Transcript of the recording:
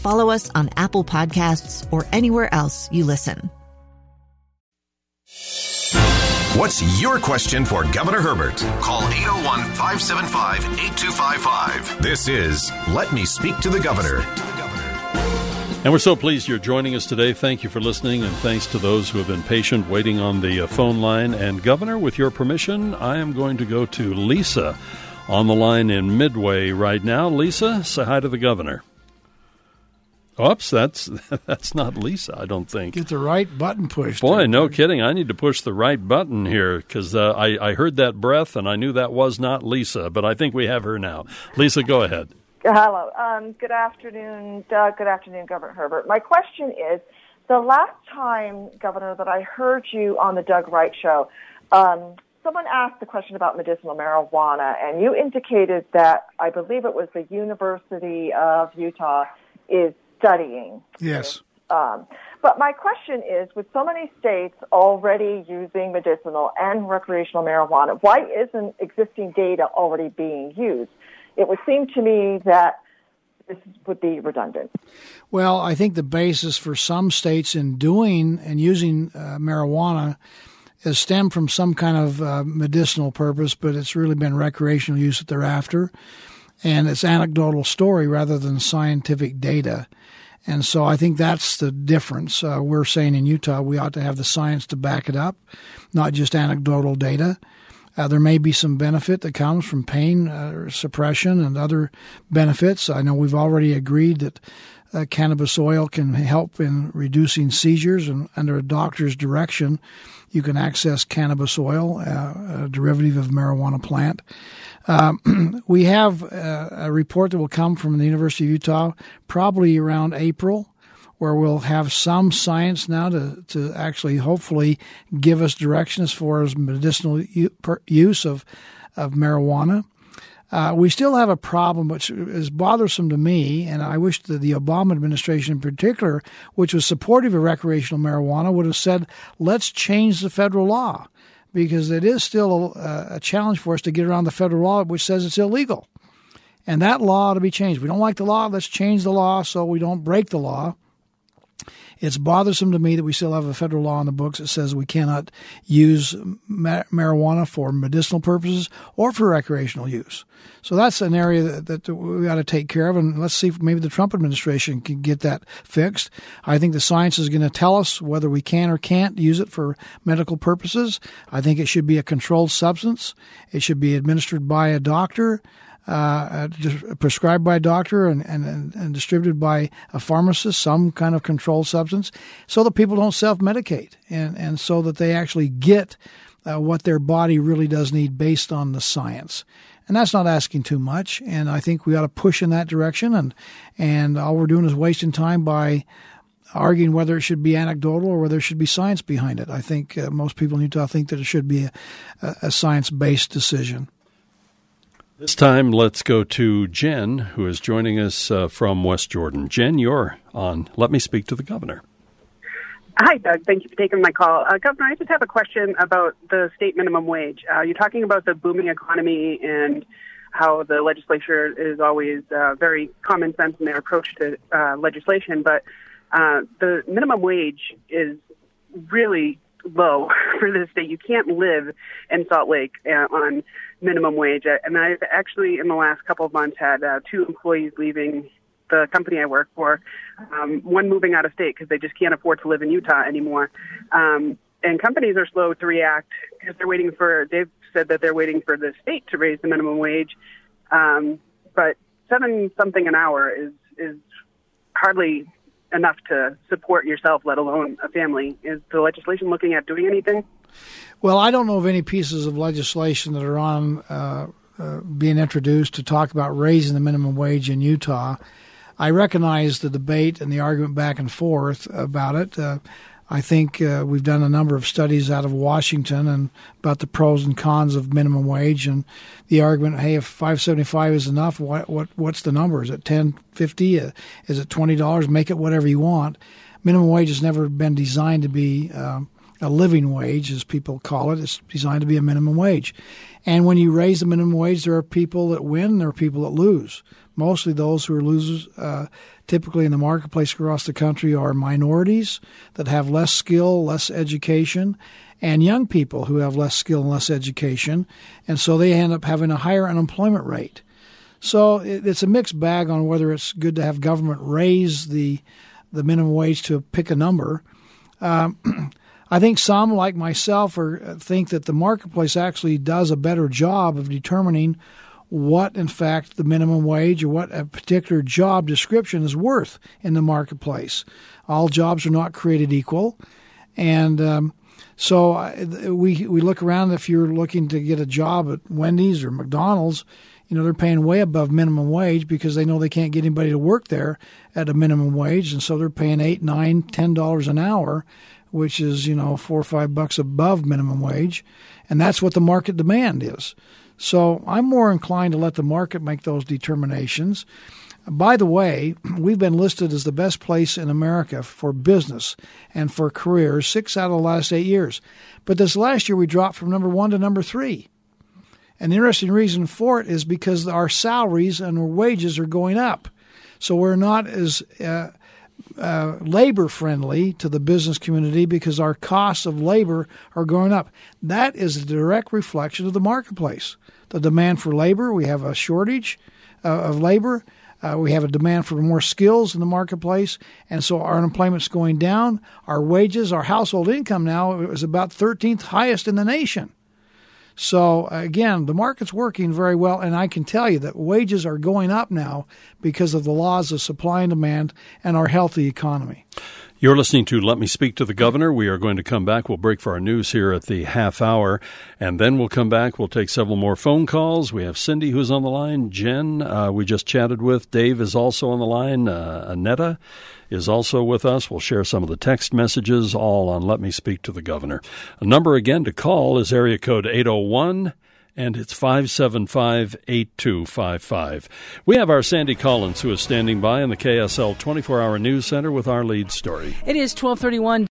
follow us on Apple Podcasts, or anywhere else you listen. What's your question for Governor Herbert? Call 801 575 8255. This is Let Me Speak to the Governor. And we're so pleased you're joining us today. Thank you for listening, and thanks to those who have been patient waiting on the uh, phone line. And, Governor, with your permission, I am going to go to Lisa on the line in Midway right now. Lisa, say hi to the governor. Oops, that's that's not Lisa. I don't think. Get the right button pushed. Boy, no kidding. I need to push the right button here because uh, I I heard that breath and I knew that was not Lisa. But I think we have her now. Lisa, go ahead. Hello. Um, good afternoon, Doug. Good afternoon, Governor Herbert. My question is: the last time, Governor, that I heard you on the Doug Wright Show, um, someone asked the question about medicinal marijuana, and you indicated that I believe it was the University of Utah is studying. Yes. Um, but my question is, with so many states already using medicinal and recreational marijuana, why isn't existing data already being used? It would seem to me that this would be redundant. Well, I think the basis for some states in doing and using uh, marijuana has stemmed from some kind of uh, medicinal purpose, but it's really been recreational use that they're after. And it's anecdotal story rather than scientific data. And so I think that's the difference. Uh, we're saying in Utah we ought to have the science to back it up, not just anecdotal data. Uh, there may be some benefit that comes from pain uh, suppression and other benefits. I know we've already agreed that uh, cannabis oil can help in reducing seizures, and under a doctor's direction, you can access cannabis oil, uh, a derivative of marijuana plant. Um, we have a, a report that will come from the University of Utah probably around April where we'll have some science now to, to actually hopefully give us direction as far as medicinal use of, of marijuana. Uh, we still have a problem which is bothersome to me, and I wish that the Obama administration in particular, which was supportive of recreational marijuana, would have said, let's change the federal law because it is still a, a challenge for us to get around the federal law, which says it's illegal. And that law ought to be changed. We don't like the law, let's change the law so we don't break the law. It's bothersome to me that we still have a federal law on the books that says we cannot use ma- marijuana for medicinal purposes or for recreational use. So that's an area that, that we got to take care of, and let's see if maybe the Trump administration can get that fixed. I think the science is going to tell us whether we can or can't use it for medical purposes. I think it should be a controlled substance. It should be administered by a doctor uh, prescribed by a doctor and, and, and distributed by a pharmacist, some kind of controlled substance, so that people don't self medicate and, and so that they actually get uh, what their body really does need based on the science. And that's not asking too much. And I think we ought to push in that direction. And, and all we're doing is wasting time by arguing whether it should be anecdotal or whether there should be science behind it. I think uh, most people in Utah think that it should be a, a science based decision. This time, let's go to Jen, who is joining us uh, from West Jordan. Jen, you're on. Let me speak to the governor. Hi, Doug. Thank you for taking my call. Uh, governor, I just have a question about the state minimum wage. Uh, you're talking about the booming economy and how the legislature is always uh, very common sense in their approach to uh, legislation, but uh, the minimum wage is really low for this state. You can't live in Salt Lake uh, on minimum wage. And I've actually, in the last couple of months, had uh, two employees leaving the company I work for, um, one moving out of state because they just can't afford to live in Utah anymore. Um, and companies are slow to react because they're waiting for. They've said that they're waiting for the state to raise the minimum wage, um, but seven something an hour is is hardly enough to support yourself, let alone a family. Is the legislation looking at doing anything? Well, I don't know of any pieces of legislation that are on uh, uh, being introduced to talk about raising the minimum wage in Utah. I recognize the debate and the argument back and forth about it. Uh, I think uh, we've done a number of studies out of Washington and about the pros and cons of minimum wage and the argument. Hey, if five seventy five is enough, what what what's the number? Is it ten fifty? Is it twenty dollars? Make it whatever you want. Minimum wage has never been designed to be um, a living wage, as people call it. It's designed to be a minimum wage. And when you raise the minimum wage, there are people that win, there are people that lose. Mostly those who are losers, uh, typically in the marketplace across the country, are minorities that have less skill, less education, and young people who have less skill and less education. And so they end up having a higher unemployment rate. So it's a mixed bag on whether it's good to have government raise the the minimum wage to pick a number. Um, I think some, like myself, are, uh, think that the marketplace actually does a better job of determining what, in fact, the minimum wage or what a particular job description is worth in the marketplace. All jobs are not created equal, and um, so uh, we we look around. If you're looking to get a job at Wendy's or McDonald's, you know they're paying way above minimum wage because they know they can't get anybody to work there at a minimum wage, and so they're paying eight, nine, ten dollars an hour which is, you know, four or five bucks above minimum wage. And that's what the market demand is. So I'm more inclined to let the market make those determinations. By the way, we've been listed as the best place in America for business and for careers six out of the last eight years. But this last year, we dropped from number one to number three. And the interesting reason for it is because our salaries and our wages are going up. So we're not as uh, uh, labor friendly to the business community because our costs of labor are going up. That is a direct reflection of the marketplace. The demand for labor, we have a shortage uh, of labor. Uh, we have a demand for more skills in the marketplace, and so our unemployment's going down. Our wages, our household income now is about 13th highest in the nation. So again, the market's working very well, and I can tell you that wages are going up now because of the laws of supply and demand and our healthy economy. You're listening to Let Me Speak to the Governor. We are going to come back. We'll break for our news here at the half hour, and then we'll come back. We'll take several more phone calls. We have Cindy who's on the line. Jen, uh, we just chatted with. Dave is also on the line. Uh, is also with us. We'll share some of the text messages, all on Let Me Speak to the Governor. A number again to call is area code 801 and it's 575 8255. We have our Sandy Collins who is standing by in the KSL 24 hour news center with our lead story. It is 1231.